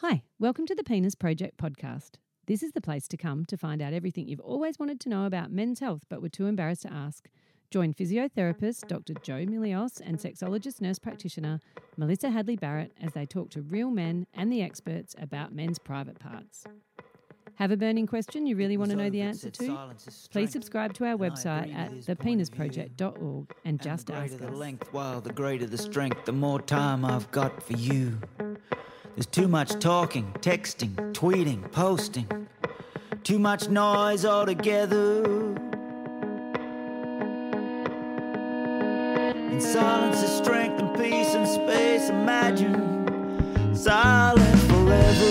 Hi, welcome to the Penis Project podcast. This is the place to come to find out everything you've always wanted to know about men's health but were too embarrassed to ask. Join physiotherapist Dr. Joe Milios and sexologist nurse practitioner Melissa Hadley Barrett as they talk to real men and the experts about men's private parts. Have a burning question you really want to know the answer to? Please subscribe to our website at thepenisproject.org and just ask greater the us. length, while the greater the strength, the more time I've got for you. There's too much talking, texting, tweeting, posting. Too much noise altogether. In silence is strength and peace and space. Imagine silent forever.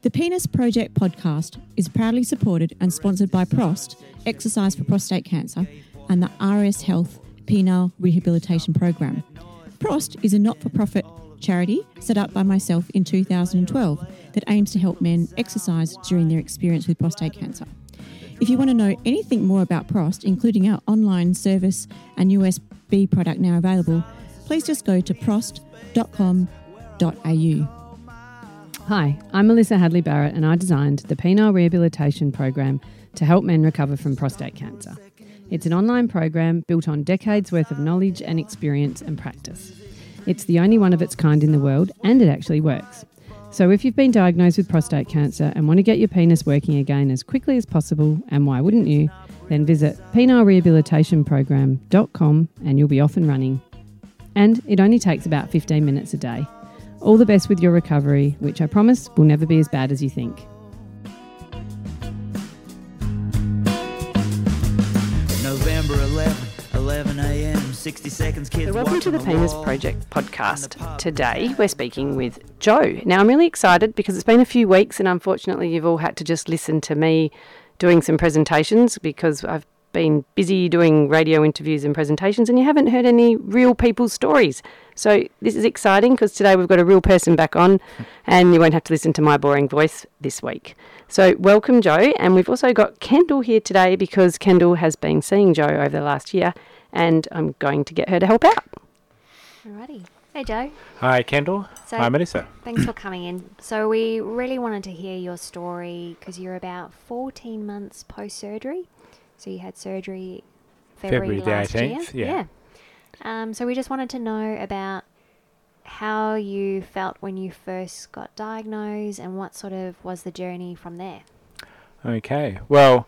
The Penis Project podcast is proudly supported and sponsored by Prost, Exercise for Prostate Cancer, and the RS Health Penile Rehabilitation Program. Prost is a not for profit charity set up by myself in 2012 that aims to help men exercise during their experience with prostate cancer. If you want to know anything more about Prost, including our online service and USB product now available, please just go to prost.com.au. Hi, I'm Melissa Hadley Barrett and I designed the Penile Rehabilitation Program to help men recover from prostate cancer. It's an online program built on decades worth of knowledge and experience and practice. It's the only one of its kind in the world and it actually works. So if you've been diagnosed with prostate cancer and want to get your penis working again as quickly as possible, and why wouldn't you, then visit penile and you'll be off and running. And it only takes about 15 minutes a day. All the best with your recovery, which I promise will never be as bad as you think. 60 seconds, kids. So, welcome to the Penis. Project podcast. Today, we're speaking with Joe. Now, I'm really excited because it's been a few weeks, and unfortunately, you've all had to just listen to me doing some presentations because I've been busy doing radio interviews and presentations, and you haven't heard any real people's stories. So, this is exciting because today we've got a real person back on, and you won't have to listen to my boring voice this week. So, welcome, Joe. And we've also got Kendall here today because Kendall has been seeing Joe over the last year, and I'm going to get her to help out. Alrighty. Hey Joe, Hi, Kendall. So- Hi, Melissa. thanks for coming in. So we really wanted to hear your story because you're about 14 months post surgery. So you had surgery February, February the last 18th, year. yeah. Um, so we just wanted to know about how you felt when you first got diagnosed and what sort of was the journey from there. Okay. Well,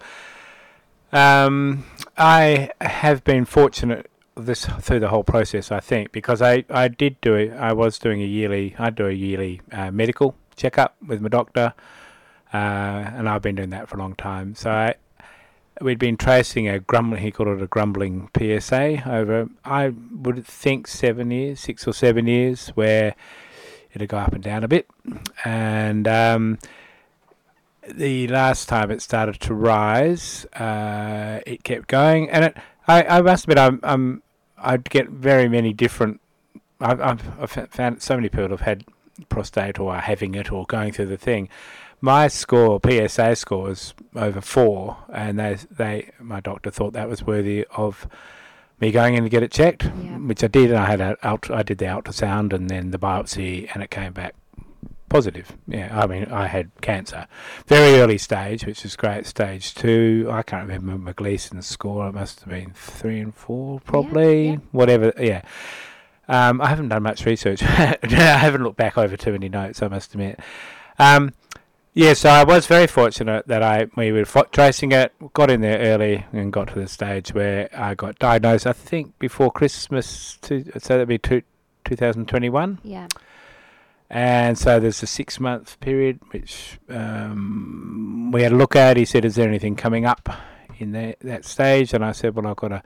um, I have been fortunate this through the whole process. I think because I, I did do it. I was doing a yearly. I do a yearly uh, medical checkup with my doctor, uh, and I've been doing that for a long time. So I, we'd been tracing a grumbling. He called it a grumbling PSA over. I would think seven years, six or seven years, where it'd go up and down a bit, and. Um, the last time it started to rise, uh, it kept going, and it. I, I must admit, I'm, I'm, I'd get very many different. I've, I've, I've found so many people have had prostate or are having it or going through the thing. My score, PSA score, is over four, and they, they, my doctor thought that was worthy of me going in to get it checked, Yeah. which I did. And I had a, I did the ultrasound and then the biopsy, and it came back positive. Yeah, I mean, I had cancer, very early stage, which is great. Stage two, I can't remember my Gleason score. It must have been three and four, probably. yeah. Whatever. Yeah. Um, I haven't done much research. I haven't looked back over too many notes. I must admit. Um, yeah, so I was very fortunate that I we were tracing it, got in there early, and got to the stage where I got diagnosed. I think before Christmas, to, so that'd be two, 2021. Yeah. And so there's a six month period which um, we had a look at. He said, Is there anything coming up in that, that stage? And I said, Well, I've got a.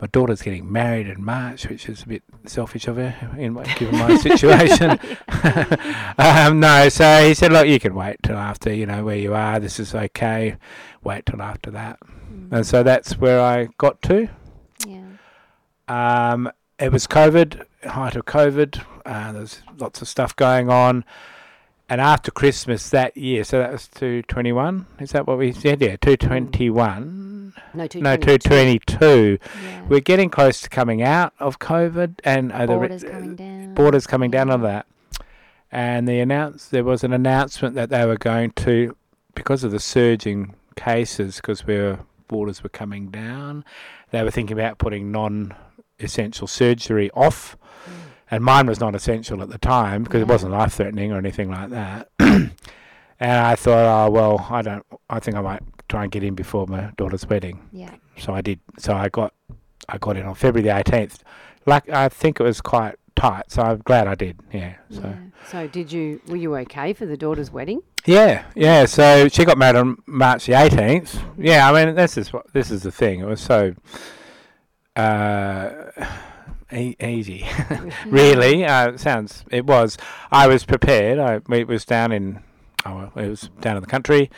My daughter's getting married in March, which is a bit selfish of her, in my, given my situation. um, no, so he said, "Look, you can wait till after you know where you are. This is okay. Wait till after that." Mm. And so that's where I got to. Yeah. Um, it was COVID, height of COVID. Uh, there's lots of stuff going on. And after Christmas that year, so that was 221, is that what we said? Yeah, 221. No, two No, 222. Yeah. We're getting close to coming out of COVID and uh, the Borders coming down. borders coming down on that. and the announce there was an announcement that they were going to, because of the surging cases, because were borders were coming down, they were thinking about putting non-essential surgery off, mm. and mine was not essential at the time because it wasn't life-threatening or anything like that. and I thought, oh well, I don't. I think I might try and get in before my daughter's wedding. Yeah. So I did. So I got, I got in on February the eighteenth. Like I think it was quite tight. So I'm glad I did. Yeah. So. yeah. So did you? Were you okay for the daughter's wedding? Yeah, yeah. So she got married on March the eighteenth. Mm-hmm. Yeah, I mean this is what this is the thing. It was so uh, e- easy, really. Uh, sounds it was. I was prepared. I it was down in oh, it was down in the country.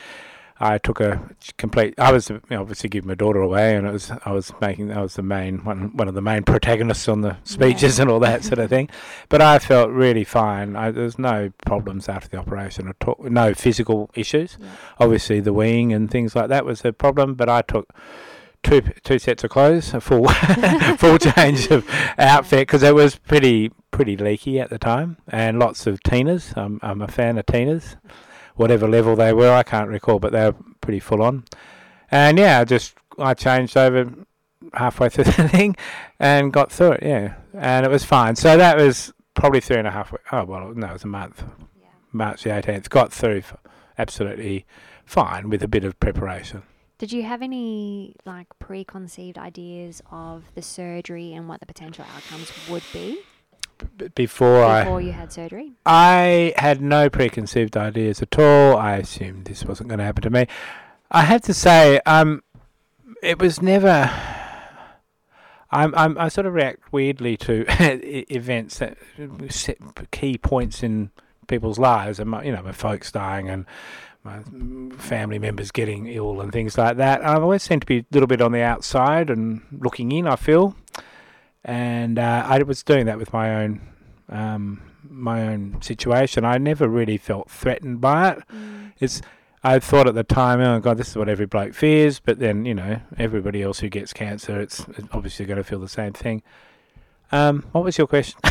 I took a complete. I was you know, obviously giving my daughter away, and it was I was making. I was the main one, one of the main protagonists on the speeches and all that sort of thing. But I felt really fine. I, there was no problems after the operation at all. No physical issues. Yeah. Obviously, the weeing and things like that was a problem. But I took two two sets of clothes, a full full change of outfit because it was pretty pretty leaky at the time, and lots of Tenas. I'm I'm a fan of Tenas, whatever level they were. I can't recall, but they were pretty full on. And yeah, I just I changed over halfway through the thing and got through it. Yeah, and it was fine. So that was probably three and a half. Oh well, no, it was a month. Yeah. March the eighteenth. Got through absolutely fine with a bit of preparation. Did you have any like preconceived ideas of the surgery and what the potential outcomes would be B- before I before you had surgery? I had no preconceived ideas at all. I assumed this wasn't going to happen to me. I have to say, um, it was never. I'm, I'm, I sort of react weirdly to events that set key points in people's lives, and my, you know, my folks dying and my family members getting ill and things like that. And I've always seemed to be a little bit on the outside and looking in. I feel, and uh, I was doing that with my own um, my own situation. I never really felt threatened by it. It's I thought at the time, oh god, this is what every bloke fears. But then you know, everybody else who gets cancer, it's it's obviously going to feel the same thing. Um, what was your question?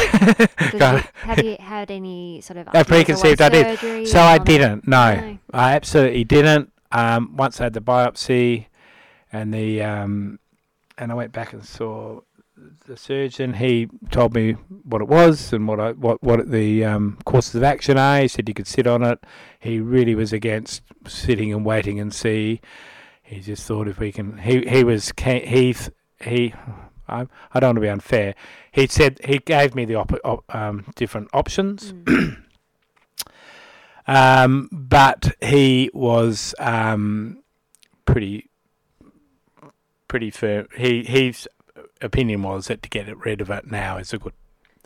You, have you had any sort of A preconceived idea. So I didn't. No, No. I absolutely didn't. Um, once I had the biopsy, and the um, and I went back and saw the surgeon. He told me what it was and what I, what what the um, courses of action are. He said you could sit on it. He really was against sitting and waiting and see. He just thought if we can. He he was he he. I, I don't want to be unfair. He said he gave me the op- op- um, different options. Mm. Um, but he was um, pretty pretty firm. He his opinion was that to get rid of it now is a good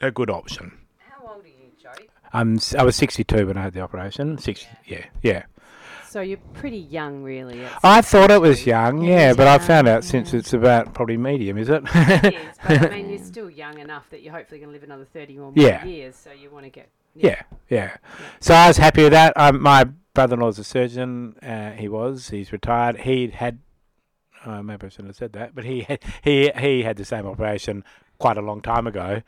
a good option. How old are you, Joe? I'm s- I was 62 when I had the operation. 60, yeah, yeah. So you're pretty young, really. I thought it was young, yeah, but I found out since it's about probably medium, is it? It is, but I mean, you're still young enough that you're hopefully going to live another 30 or more Yeah. years, so you want to get. Yeah, yeah. So I was happy with that. Um, my brother-in-law's a surgeon. Uh, he was. He's retired. He had. Uh, maybe I shouldn't have said that, but he had, he he had the same operation quite a long time ago,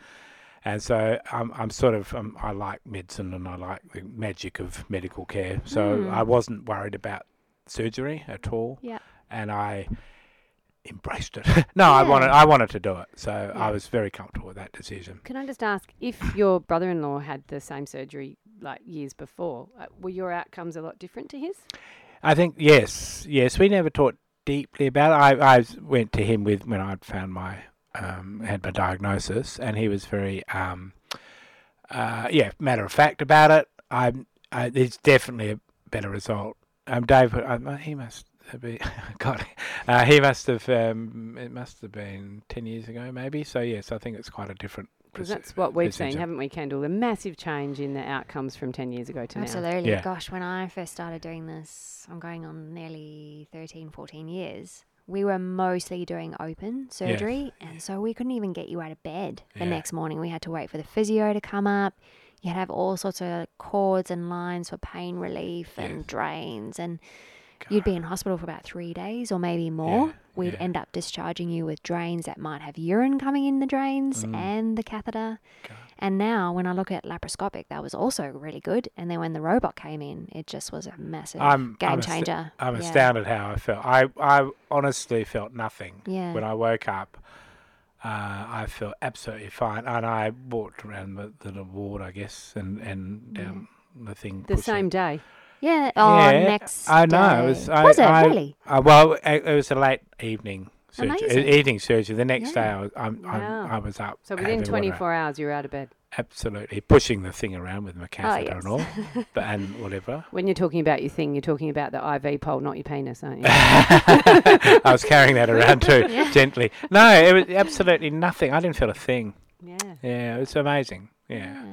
and so I'm I'm sort of um, I like medicine and I like the magic of medical care. So Hmm. I wasn't worried about surgery at all. Yeah. And I embraced it. no, I wanted I wanted to do it. So Yeah. I was very comfortable with that decision. Can I just ask if your brother in law had the same surgery like years before, uh, were your outcomes a lot different to his? I think yes, yes. We never talked deeply about it. I, I went to him with when I'd found my um, had my diagnosis, and he was very um, uh, yeah matter of fact about it. I, I there's definitely a better result. Um, Dave, uh, he must have been God, uh, he must have um, it must have been ten years ago maybe. So yes, I think it's quite a different. Because that's what we've seen, haven't we, Kendall? A massive change in the outcomes from 10 years ago to now. Absolutely. Yeah. Gosh, when I first started doing this, I'm going on nearly 13, 14 years. We were mostly doing open surgery, and so we couldn't even get you out of bed the Yeah. next morning. We had to wait for the physio to come up. You had to have all sorts of cords and lines for pain relief and Yes. drains, and you'd be in hospital for about three days or maybe more Yeah, we'd Yeah. end up discharging you with drains that might have urine coming in the drains Mm. and the catheter. God. And now, when I look at laparoscopic, that was also really good. And then when the robot came in, it just was a massive I'm game I'm, ast- changer. I'm Yeah. astounded how I felt. I I honestly felt nothing Yeah. when I woke up. Uh, I felt absolutely fine, and I walked around the, the, the ward, I guess, and and down the thing. The pushing- same day. Yeah. Oh, Yeah, next. I know. Day. It was, I, was it I, really? Uh, well, it, it was a late evening surgery, Amazing. evening surgery. The next day, I was, I'm, Wow. I'm, I was up. So having within water. 24 hours, you're out of bed. absolutely pushing the thing around with my catheter and Oh, yes. all, but and whatever. When you're talking about your thing, you're talking about the IV pole, not your penis, aren't you? I was carrying that around too, Yeah. gently. No, it was absolutely nothing. I didn't feel a thing. yeah. Yeah, it was amazing. Yeah.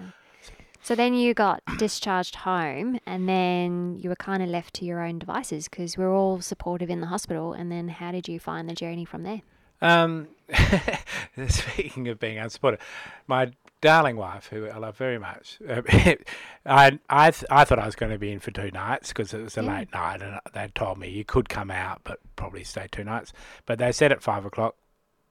So then you got discharged home, and then you were kind of left to your own devices because we're all supportive in the hospital. And then how did you find the journey from there? Um, speaking of being unsupported, my darling wife, who I love very much, uh, I I th- I thought I was going to be in for two nights because it was a Yeah. late night, and they told me you could come out, but probably stay two nights. But they said at five o'clock.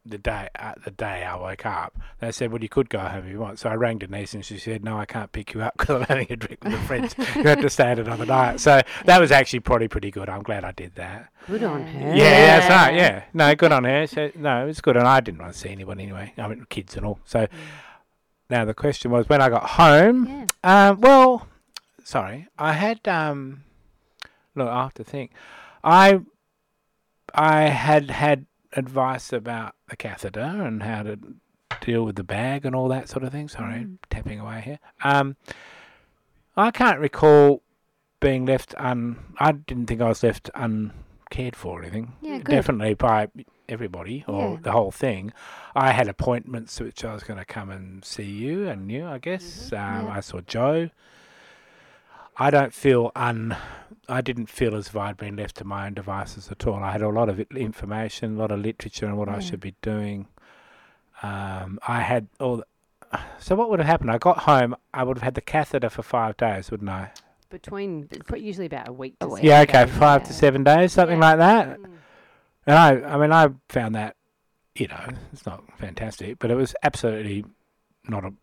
The day, uh, the day I woke up, they said, "Well, you could go home if you want." So I rang Denise, and she said, "No, I can't pick you up because I'm having a drink with a friend. you have to stay at another night." So that was actually probably pretty good. I'm glad I did that. Good on Yeah. her. Yeah, that's right. Yeah, no, good on her. So, no, it was good, and I didn't want to see anyone anyway. I mean, kids and all. So now the question was when I got home. Yeah. Um, well, sorry, I had um, look. I have to think. I I had had advice about the catheter and how to deal with the bag and all that sort of thing. Sorry, Mm. tapping away here. Um, I can't recall being left un. I didn't think I was left uncared for or anything. Yeah, good. Definitely by everybody or Yeah. the whole thing. I had appointments which I was going to come and see you and you, I guess. Um, Yeah. I saw Joe. I don't feel un. I didn't feel as if I'd been left to my own devices at all. I had a lot of information, a lot of literature on what I should be doing. Um, I had all. The, so what would have happened? I got home. I would have had the catheter for five days, wouldn't I? Between put usually about a week. A week. Yeah, okay, days. five to seven days, something Yeah. like that. Mm. And I, I mean, I found that, you know, it's not fantastic, but it was absolutely not a.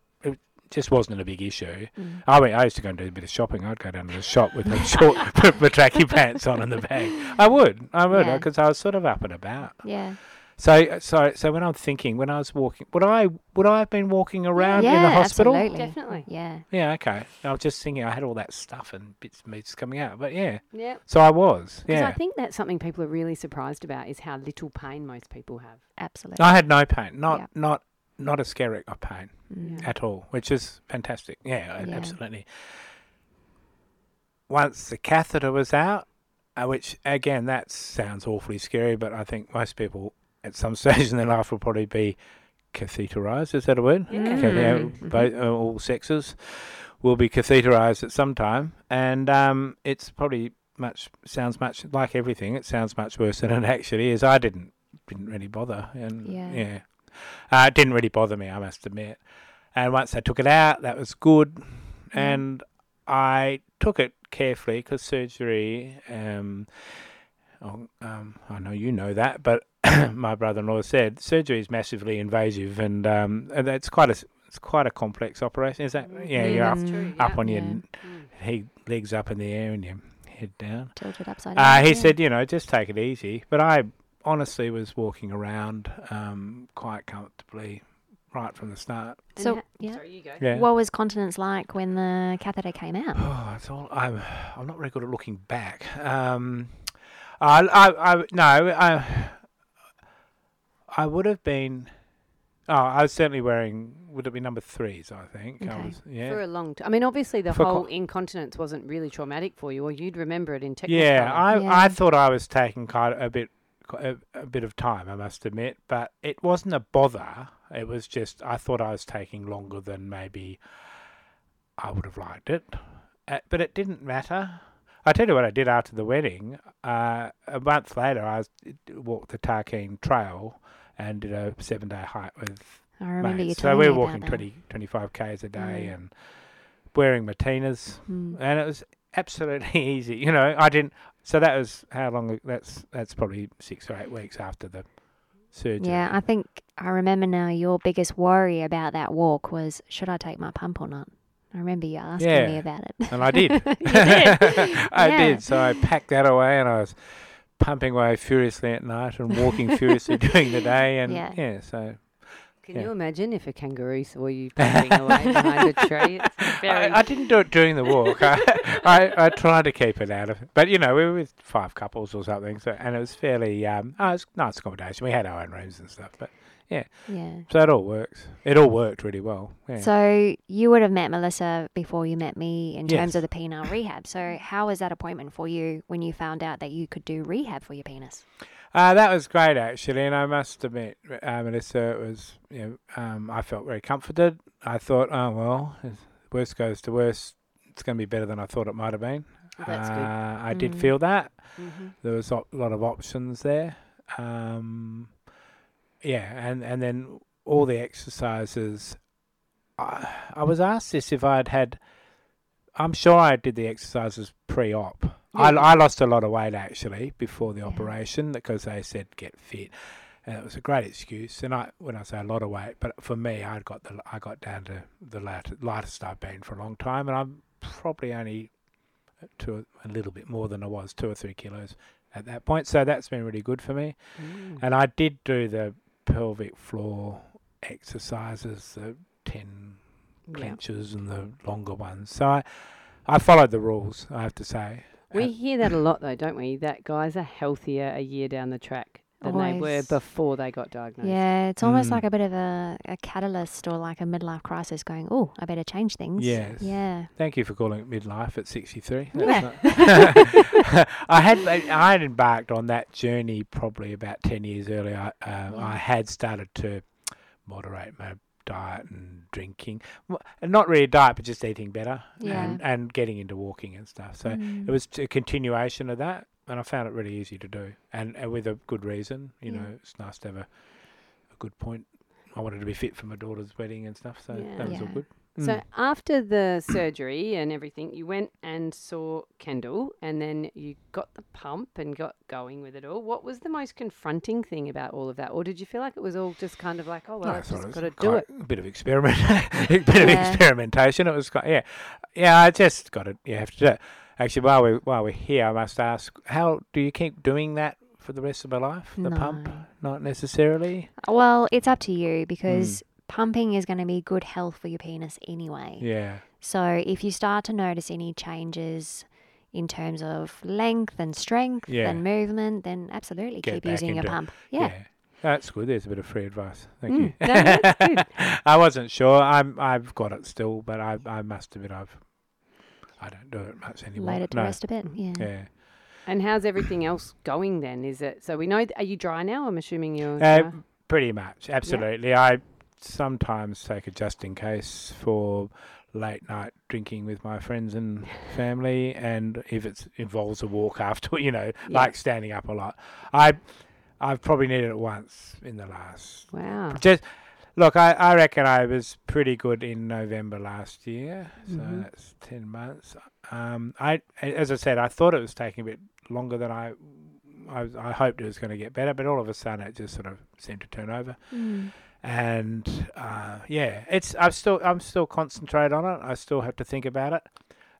It just wasn't a big issue. Mm. I mean, I used to go and do a bit of shopping. I'd go down to the shop with my short, put my tracky pants on in the bag. I would, I would, Yeah. because I was sort of up and about. Yeah. So, so, so when I'm thinking, when I was walking, would I, would I have been walking around yeah, in the hospital? Absolutely. Definitely. Yeah. Yeah, okay. I was just thinking, I had all that stuff and bits and pieces coming out, but yeah. Yeah. So I was, Because I think that's something people are really surprised about is how little pain most people have. Absolutely. I had no pain, not, Yeah. not, not a skerrick of pain. Mm. at all, which is fantastic. Yeah, Yeah. absolutely. Once the catheter was out, uh, which again that sounds awfully scary, but I think most people at some stage in their life will probably be catheterized. Is that a word? Yeah. Yeah, Mhm. both, uh, all sexes will be catheterized at some time, and um, it's probably much sounds much like everything. It sounds much worse than it actually is. I didn't didn't really bother, and Yeah. yeah, uh, it didn't really bother me. I must admit. And once I took it out, that was good, and I took it carefully because surgery. Um, oh, um, I know you know that, but my brother-in-law said surgery is massively invasive, and um, and it's quite a it's quite a complex operation. Is that yeah? Mm, You're up true. up yeah. on your Yeah. n- he legs up in the air and your head down. Tilted upside Uh, down. he yeah. said, you know, just take it easy. But I honestly was walking around um, quite comfortably right from the start. And So, ha- yeah. Sorry, you go. Yeah. What was continence like when the catheter came out? Oh, it's all. I'm. I'm not very good at looking back. Um, I. I. I no. I. I would have been. Oh, I was certainly wearing. Would it be number threes? I think. I Okay. was. Yeah. For a long time. I mean, obviously, the For whole co- incontinence wasn't really traumatic for you, or you'd remember it in technical. Yeah, I Yeah. I thought I was taking quite a bit a, a bit of time, I must admit, but it wasn't a bother. It was just I thought I was taking longer than maybe I would have liked it, uh, but it didn't matter. I tell you what I did after the wedding. Uh, a month later, I was, walked the Tarkine Trail and did a seven day hike with I remember you mates. telling So we were walking that. 20, 25 k's a day Mm. and wearing matinas, Mm. and it was absolutely easy. You know, I didn't. So that was how long? That's that's probably six or eight weeks after the surgery. Yeah, I think I remember now your biggest worry about that walk was should I take my pump or not? I remember you asking me about it. and I did. did. I Yeah. did. So I packed that away, and I was pumping away furiously at night and walking furiously during the day, and Yeah. yeah. so Can Yeah. you imagine if a kangaroo saw you pumping away behind a tree? It's very. I, I didn't do it during the walk. I, I I tried to keep it out of it, but you know we were with five couples or something, so and it was fairly um oh, it was nice accommodation. We had our own rooms and stuff, but Yeah. Yeah. so it all works. It all worked really well. Yeah. So you would have met Melissa before you met me in terms Yes. of the penile rehab. So how was that appointment for you when you found out that you could do rehab for your penis? Uh, that was great actually, and I must admit, uh, Melissa, it was you know um, I felt very comforted. I thought, oh well, worst goes to worst, it's going to be better than I thought it might have been. Oh, that's good. uh, I did Mm. feel that hmm there was a lot of options there. Um, yeah, and and then all the exercises. I, I was asked this if I'd had. I'm sure I did the exercises pre-op. I, Yeah. I lost a lot of weight actually before the Yeah. operation because they said get fit, and it was a great excuse. And I, when I say a lot of weight, but for me, I got the I got down to the light, lightest I've been for a long time, and I'm probably only to a, a little bit more than I was, two or three kilos at that point. So that's been really good for me. Mm. And I did do the pelvic floor exercises, the ten Yeah. clenches and the longer ones. So I, I followed the rules. I have to say. We hear that a lot, though, don't we? That guys are healthier a year down the track than they were before they got diagnosed. Yeah, it's almost Mm. like a bit of a, a catalyst or like a midlife crisis going, oh, I better change things. Yes. Yeah. Thank you for calling it midlife at 63. Yeah. I had I had embarked on that journey probably about 10 years earlier. Uh, I had started to moderate my diet and drinking, Well, and not really diet, but just eating better Yeah. and, and getting into walking and stuff. So Mm. it was a continuation of that, and I found it really easy to do, and, and with a good reason. You Yeah. know, it's nice to have a, a good point. I wanted to be fit for my daughter's wedding and stuff, so Yeah. that was all good. So Mm. after the surgery and everything, you went and saw Kendall, and then you got the pump and got going with it all. What was the most confronting thing about all of that, or did you feel like it was all just kind of like, oh well, No, I I've just got to do it? A bit of experiment, a bit of experimentation. It was quite, yeah, yeah. I just got it. You have to do it. Actually, while we while we're here, I must ask: How do you keep doing that for the rest of my life? The pump, not necessarily. Well, it's up to you Mm. Because pumping is going to be good health for your penis anyway. Yeah, So if you start to notice any changes in terms of length and strength Yeah. and movement, then absolutely Get keep using your into it. pump. yeah. Yeah. That's good. There's a bit of free advice. Thank Mm, you. no, that's good. I wasn't sure. I'm. I've got it still, but I. I must admit, I've. I don't do it much anymore. Later to no. rest a bit. Yeah. Yeah. And how's everything else going then? Is it so we know? Are you dry now? I'm assuming you're. Uh, pretty much, absolutely. I sometimes take a just in case for late night drinking with my friends and family, and if it involves a walk after, you know, Yeah. like standing up a lot. I, I've probably needed it once in the last. Wow. Just look, I, I reckon I was pretty good in November last year, so Mhm. that's ten months. Um, I, as I said, I thought it was taking a bit longer than I. I, I hoped it was going to get better, but all of a sudden it just sort of seemed to turn over Mm. And uh, yeah, it's I'm still I'm still concentrate on it. I still have to think about it,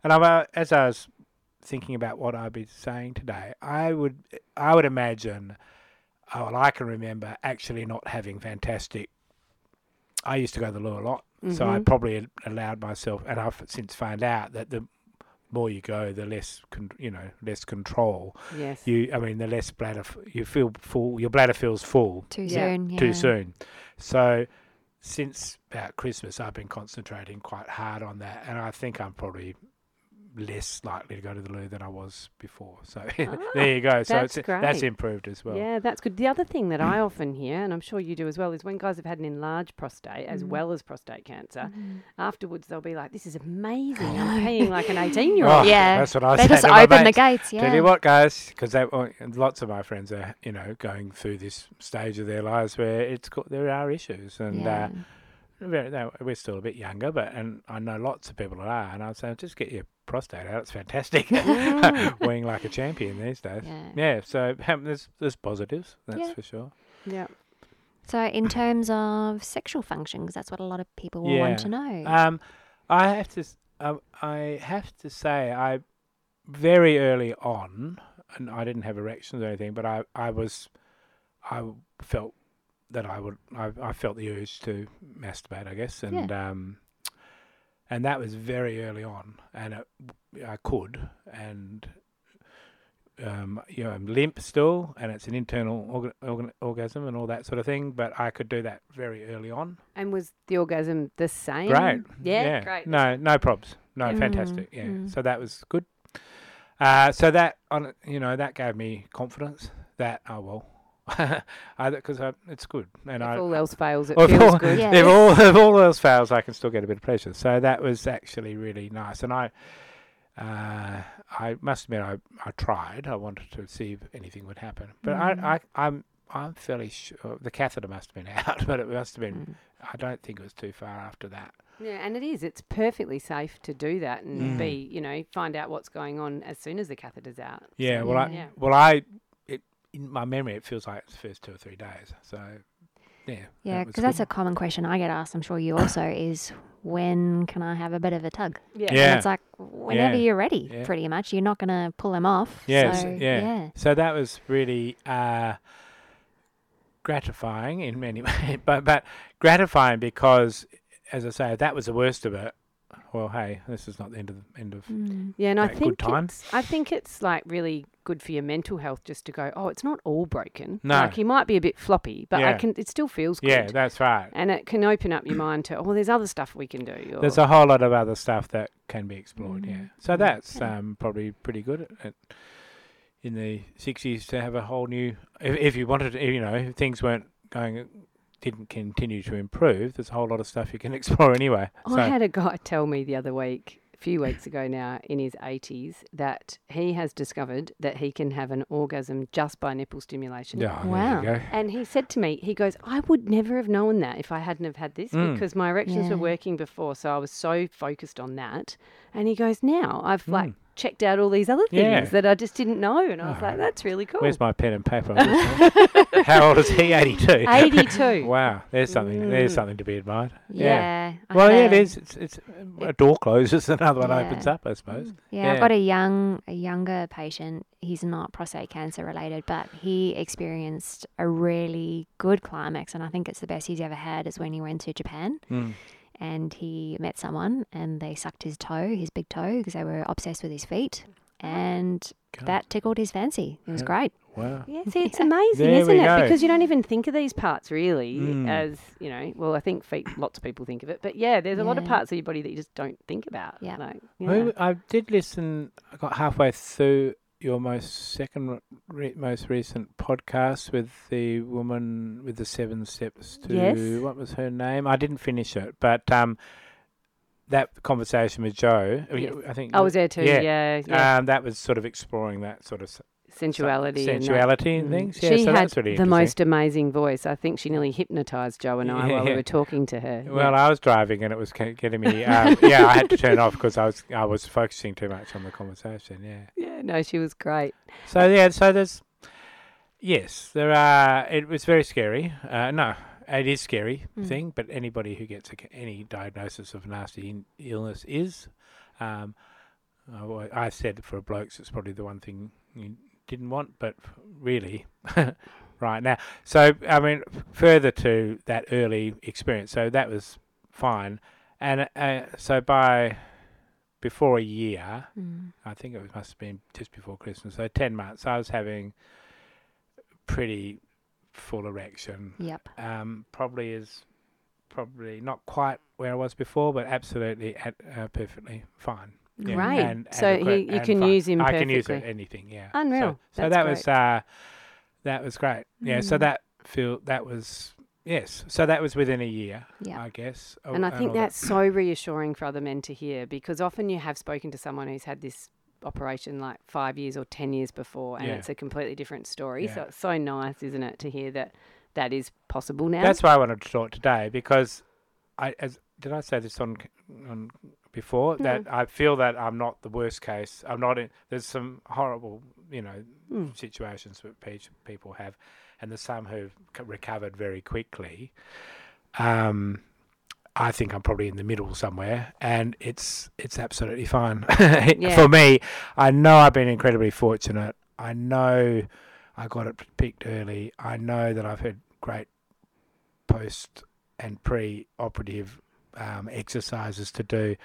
and I'm uh, as I was thinking about what I'd be saying today, I would I would imagine. Oh, well, I can remember actually not having fantastic. I used to go to the loo a lot, so I Mhm. probably allowed myself, and I've since found out that the more you go, the less con- you know, less control. Yes. You, I mean, the less bladder f- you feel full. Your bladder feels full Too Yeah. soon. Yeah. too soon. So since about Christmas, I've been concentrating quite hard on that, and I think I'm probably less likely to go to the loo than I was before. So there you go. So Ah, that's it's, that's improved as well. Yeah, that's good. The other thing that I often hear, and I'm sure you do as well, is when guys have had an enlarged prostate as Mm. well as prostate cancer, Mhm. afterwards they'll be like, "This is amazing. I'm peeing like an 18 year old." Oh, Yeah. that's what I They say just to my open the mates. gates. Yeah. Tell you what, guys, because lots of my friends are, you know, going through this stage of their lives where it's got, there are issues, and Yeah. uh, very, they, we're still a bit younger, but and I know lots of people that are, and I'd say just get your prostate out. It's fantastic, weighing like a champion these days. Yeah. Yeah, so um, there's there's positives, that's Yeah. for sure. Yeah. So, in terms of sexual function, because that's what a lot of people will want to know. Um, I have to, um, I have to say, I very early on, and I didn't have erections or anything, but I, I was, I felt that I would, I, I felt the urge to masturbate, I guess, and um, and that was very early on, and it, I could, and. Um, you know, I'm limp still, and it's an internal orga- organ- orgasm and all that sort of thing. But I could do that very early on, And was the orgasm the same? Great. Yeah, great. No, no probs. No, Mm, fantastic. Yeah. mm. So that was good. Uh, so that on you know that gave me confidence that oh well, because it's good and If I. all else fails, it feels all- good. Yeah. If all if all else fails, I can still get a bit of pleasure. So that was actually really nice, and I, uh, I must admit, I, I tried. I wanted to see if anything would happen, but Mm. I, I, I'm I'm fairly sure the catheter must have been out, but it must have been. Mm. I don't think it was too far after that. Yeah, and it is. It's perfectly safe to do that and Mm. be, you know, find out what's going on as soon as the catheter's out. Yeah, So, well, I, yeah. well, I, it in my memory, it feels like it's the first two or three days. So, yeah, Yeah, that because that's a common question I get asked. I'm sure you also is when can I have a bit of a tug? yeah. And Yeah. it's like whenever Yeah. you're ready, Yeah. pretty much. You're not going to pull them off. Yes, so, yeah. yeah. So that was really uh, gratifying in many ways, but but gratifying because, as I say, that was the worst of it. Well, hey, this is not the end of the end of. Mm. Yeah, and I think good time. I think it's like really good for your mental health just to go, oh, it's not all broken. No. Like he might be a bit floppy, but I can it still feels good. Yeah, that's right. and it can open up your mind to, oh, there's other stuff we can do. Or, There's a whole lot of other stuff that can be explored. Yeah, Mm. so that's Yeah. um, probably pretty good at, at, in the '60s to have a whole new. If, if you wanted, to, you know, if things weren't going, didn't continue to improve. There's a whole lot of stuff you can explore anyway. So, I had a guy tell me the other week, few weeks ago now, in his 80s, that he has discovered that he can have an orgasm just by nipple stimulation. yeah, Wow. And he said to me, he goes, I would never have known that if I hadn't have had this Mm. because my erections Yeah. were working before. So I was so focused on that. And he goes, now I've like Mm. Checked out all these other things Yeah. that I just didn't know. And I was Oh, like, that's really cool. Where's my pen and paper? on this one? How old is he? 82. 82. Wow, there's something. There's Mm. something to be admired. Yeah. I Well, yeah, it a- It's, it's a door closes, another one Yeah. opens up, I suppose. Yeah, I've got a young, a younger patient. He's not prostate cancer related, but he experienced a really good climax, and I think it's the best he's ever had. Is when he went to Japan Mm. And he met someone, and they sucked his toe, his big toe, because they were obsessed with his feet, and God, that tickled his fancy. It was Yeah. great. Wow. Yeah, see, it's amazing, isn't it? go. Because you don't even think of these parts really Mm. as, you know, well, I think feet, lots of people think of it, but yeah, there's a lot of parts of your body that you just don't think about. Yeah. Like, yeah. Well, I did listen. I got halfway through your most second, re- most recent podcast with the woman with the seven steps to Yes. what was her name? I didn't finish it, but um, that conversation with Joe. I Yes. I think I was there too. Yeah. Yeah, yeah. Um, that was sort of exploring that sort of s- sensuality. and sensuality and Mm. things. Yeah, she so had really the most amazing voice. I think she nearly hypnotized Joe and I while we were talking to her. Well, I was driving and it was getting me. Um, yeah, I had to turn off because I was I was focusing too much on the conversation. Yeah. yeah, no, she was great. So yeah, so there's yes, there are. It was very scary. Uh, no, it is scary Mm. thing, but anybody who gets a, any diagnosis of nasty in- illness is. Um, I said for blokes, it's probably the one thing you didn't want, but really, right now. So I mean, further to that early experience, so that was fine, and uh, so by before a year, Mm. I think it was, must have been just before Christmas. So ten months, I was having pretty full erection. Yep. Um, probably is probably not quite where I was before, but absolutely at, uh, perfectly fine. Yeah, Great. and- and so he, you and can fine. use him I can use it anything. Yeah. Unreal. So, so that was great. uh, that was great. Yeah. So Mm. that feel that was yes. So that was within a year, Yeah. I guess. And I think that- that's so reassuring for other men to hear because often you have spoken to someone who's had this operation like five years or 10 years before and Yeah. it's a completely different story. So it's so nice, isn't it, to hear that that is possible now? That's why I wanted to talk today because I as did I say this on on before that I feel that I'm not the worst case. I'm not in. There's some horrible, you know, Mm. situations that people have, and there's some who've recovered very quickly. Um, I think I'm probably in the middle somewhere, and it's it's absolutely fine Yeah. for me. I know I've been incredibly fortunate. I know I got it picked early. I know that I've had great post and pre-operative um, exercises to do.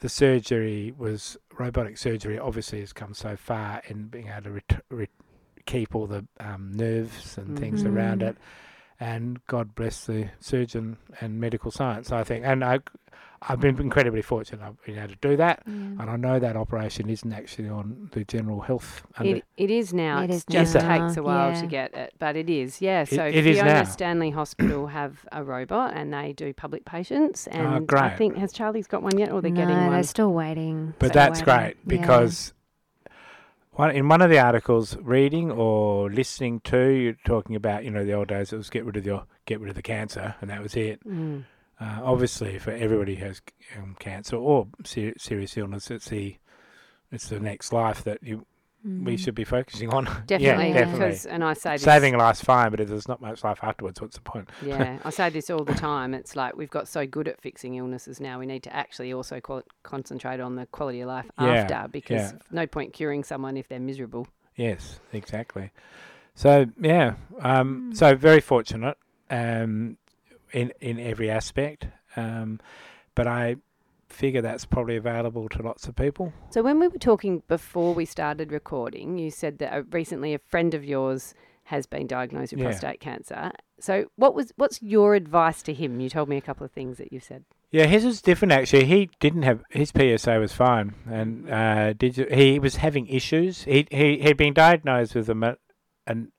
The surgery was robotic surgery. Obviously, has come so far in being able to ret- re- keep all the um, nerves and things around Mhm. it. And God bless the surgeon and medical science. I think, and I, I've been incredibly fortunate. I've been able to do that, Yeah. and I know that operation isn't actually on the general health. Under, It, it is now. It It is just now, takes a while to get it, but it is. Yeah. So it is Fiona now. Stanley Hospital have a robot, and they do public patients. Ah, and I Oh, great. think has Charlie's got one yet, or they're no, getting one? they're still waiting. But still that's waiting. great Yeah. because one, in one of the articles, reading or listening to, you're talking about, you know, the old days, it was get rid of your get rid of the cancer, and that was it. Mm. Uh, obviously, for everybody who has um, cancer or ser- serious illness, it's the it's the next life that you we Mm. should be focusing on. Definitely, yeah, definitely. because and I say this, Saving life's fine, but if there's not much life afterwards, what's the point? Yeah, I say this all the time. It's like we've got so good at fixing illnesses now. We need to actually also concentrate on the quality of life Yeah, after, because yeah. no point curing someone if they're miserable. Yes, exactly. So yeah, um, Mm. so very fortunate um, in in every aspect, um, but I figure that's probably available to lots of people. So when we were talking before we started recording, you said that uh, recently a friend of yours has been diagnosed with Yeah. prostate cancer. So what was what's your advice to him? You told me a couple of things that you said. Yeah, his was different actually. He didn't have his PSA was fine, and uh, did you, he was having issues. He he he'd been diagnosed with a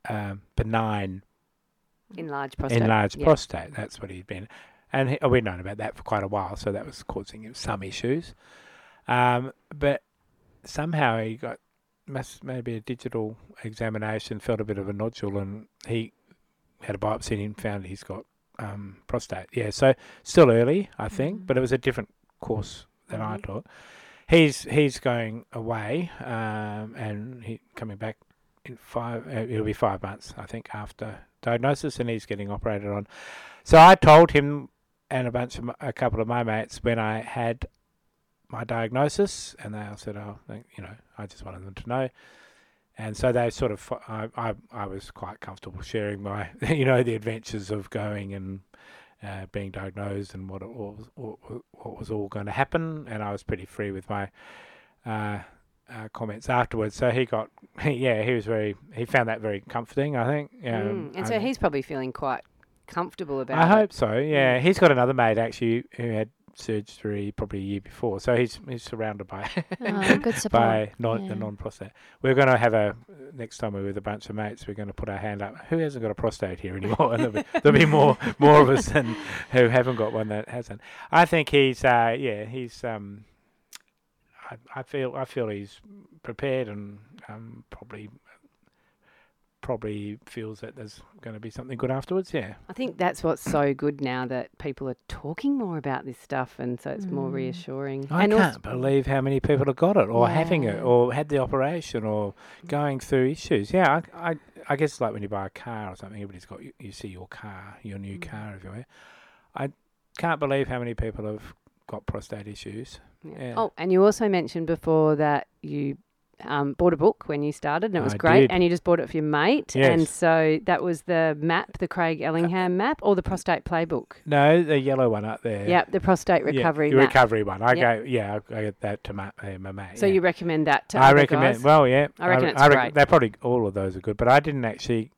um, benign Enlarged prostate. enlarged Yeah. prostate. That's what he'd been, and he, oh, we'd known about that for quite a while, so that was causing him some issues. Um, but somehow he got must maybe a digital examination, felt a bit of a nodule, and he had a biopsy and found he's got um, prostate. Yeah, so still early, I think, Mhm. but it was a different course than I Mhm. thought. He's he's going away, um, and he coming back in five. Uh, it'll be five months, I think, after diagnosis, and he's getting operated on. So I told him and a bunch of a couple of my mates when I had my diagnosis, and they all said, "Oh, you know, I just wanted them to know." And so they sort of, I, I, I was quite comfortable sharing my, you know, the adventures of going and uh, being diagnosed and what it was, what, what was all going to happen, and I was pretty free with my uh, uh, comments afterwards. So he got, yeah, he was very, he found that very comforting. I think. Um, Mm. And so I- he's probably feeling quite comfortable about I it. hope so. Yeah, he's got another mate actually who had surgery probably a year before, so he's he's surrounded by Oh, good support. by non yeah. the non prostate. We're going to have a next time we're with a bunch of mates. We're going to put our hand up. Who hasn't got a prostate here anymore? And there'll be, there'll be more more of us than who haven't got one that hasn't. I think he's uh yeah he's um. I, I feel I feel he's prepared and um probably probably feels that there's going to be something good afterwards. Yeah. I think that's what's so good now that people are talking more about this stuff, and so it's more Mm. reassuring. I and can't also, believe how many people have got it, or having it, or had the operation, or going through issues. Yeah, I, I, I guess it's like when you buy a car or something, everybody's got you, you see your car, your new Mm. car everywhere. I can't believe how many people have got prostate issues. Yeah. Yeah. Oh, and you also mentioned before that you um, bought a book when you started, and it was I great. did. And you just bought it for your mate, and so that was the map, the Craig Allingham map, or the prostate playbook. No, the yellow one up there. Yep, the prostate Yeah, recovery the map. recovery one. I Yep. go, yeah, I, I get that to my, uh, my mate. So yeah. you recommend that to I recommend. guys? Well, yeah, I reckon re- it's rec- great. They're probably all of those are good, but I didn't actually.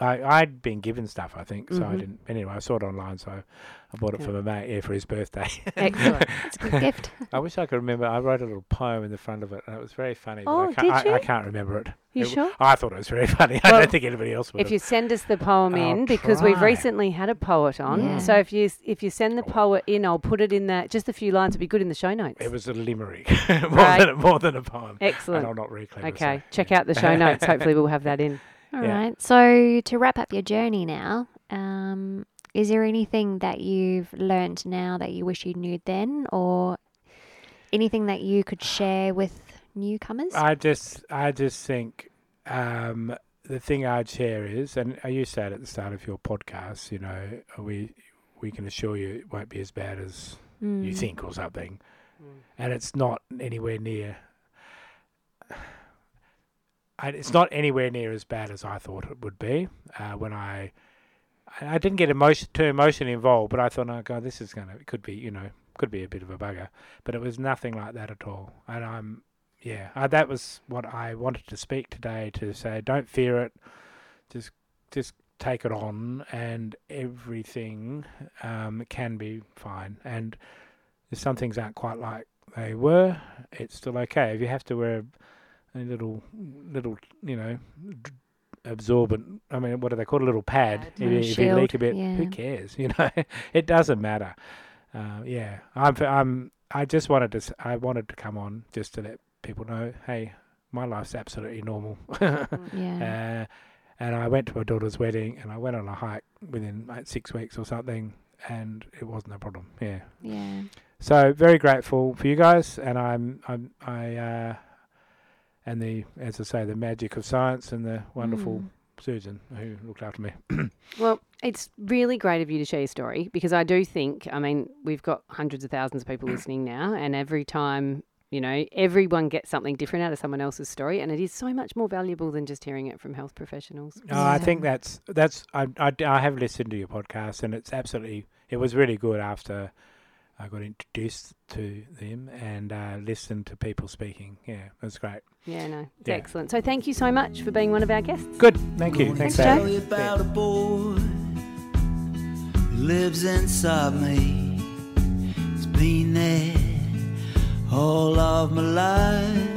I I'd been given stuff, I think, so I Mhm. didn't. Anyway, I saw it online, so I bought it Yeah. for my mate yeah, for his birthday. Excellent. It's a good gift. I wish I could remember. I wrote a little poem in the front of it, and it was very funny. but Oh, I can't, did you? I can't remember it. You It- sure? I thought it was very funny. I don't think anybody else would. If you send us the poem I'll in, because we've recently had a poet on, Yeah. so if you if you send the poet in, I'll put it in that. Just a few lines would be good in the show notes. It was a limerick, more Right. than a, more than a poem. And Excellent. I'll not reclaim. Okay, so- check out the show notes. Hopefully, we'll have that in. All Yeah. right. So to wrap up your journey now, um, Is there anything that you've learned now that you wish you knew then, or anything that you could share with newcomers? I just, I just think um, the thing I'd share is, and you said at the start of your podcast, you know, we we can assure you it won't be as bad as Mm. you think or something, and it's not anywhere near. I, it's not anywhere near as bad as I thought it would be uh, when I. I I didn't get emotion too emotionally involved, but I thought, oh god, this is gonna it could be you know could be a bit of a bugger, but it was nothing like that at all. And I'm yeah, uh, that was what I wanted to speak today to say. Don't fear it, just just take it on, and everything um, can be fine. And if some things aren't quite like they were, it's still okay. If you have to wear a little little you know d- absorbent i mean what do they call it a little pad if, you, if you leak a bit yeah. who cares you know it doesn't matter uh, yeah i'm i'm i just wanted to i wanted to come on just to let people know hey my life's absolutely normal yeah. uh, and I went to my daughter's wedding and I went on a hike within like six weeks or something, and it wasn't a problem. Yeah. yeah. So very grateful for you guys, and I'm I'm I uh, and the as I say the magic of science and the wonderful Mm. Susan who looked after me. Well, it's really great of you to share your story because I do think, I mean, we've got hundreds of thousands of people listening now, and every time, you know, everyone gets something different out of someone else's story, and it is so much more valuable than just hearing it from health professionals. Oh, I think that's that's I, I I have listened to your podcast and it's absolutely it was really good after I got introduced to them and uh, listened to people speaking. Yeah, it was great. Yeah, no, it's Yeah. excellent. So thank you so much for being one of our guests. Good, thank you. Gonna Thanks, Joe. Tell you about a boy lives inside me. He's been there all of my life.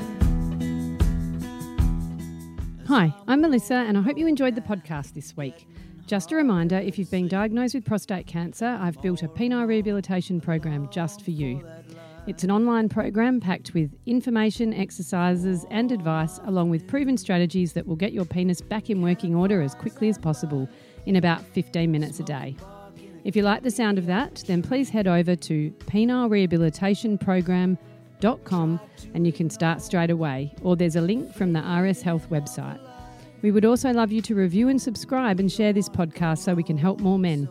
Hi, I'm Melissa, and I hope you enjoyed the podcast this week. Just a reminder if you've been diagnosed with prostate cancer, I've built a penile rehabilitation program just for you. It's an online program packed with information, exercises, and advice, along with proven strategies that will get your penis back in working order as quickly as possible in about 15 minutes a day. If you like the sound of that, then please head over to penile and you can start straight away, or there's a link from the RS Health website. We would also love you to review and subscribe and share this podcast so we can help more men.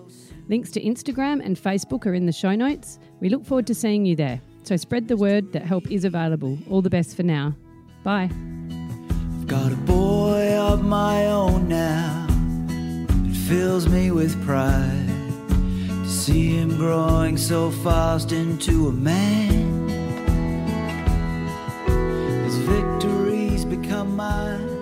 Links to Instagram and Facebook are in the show notes. We look forward to seeing you there. So spread the word that help is available. All the best for now. Bye. I've got a boy of my own now. It fills me with pride to see him growing so fast into a man. His victories become mine.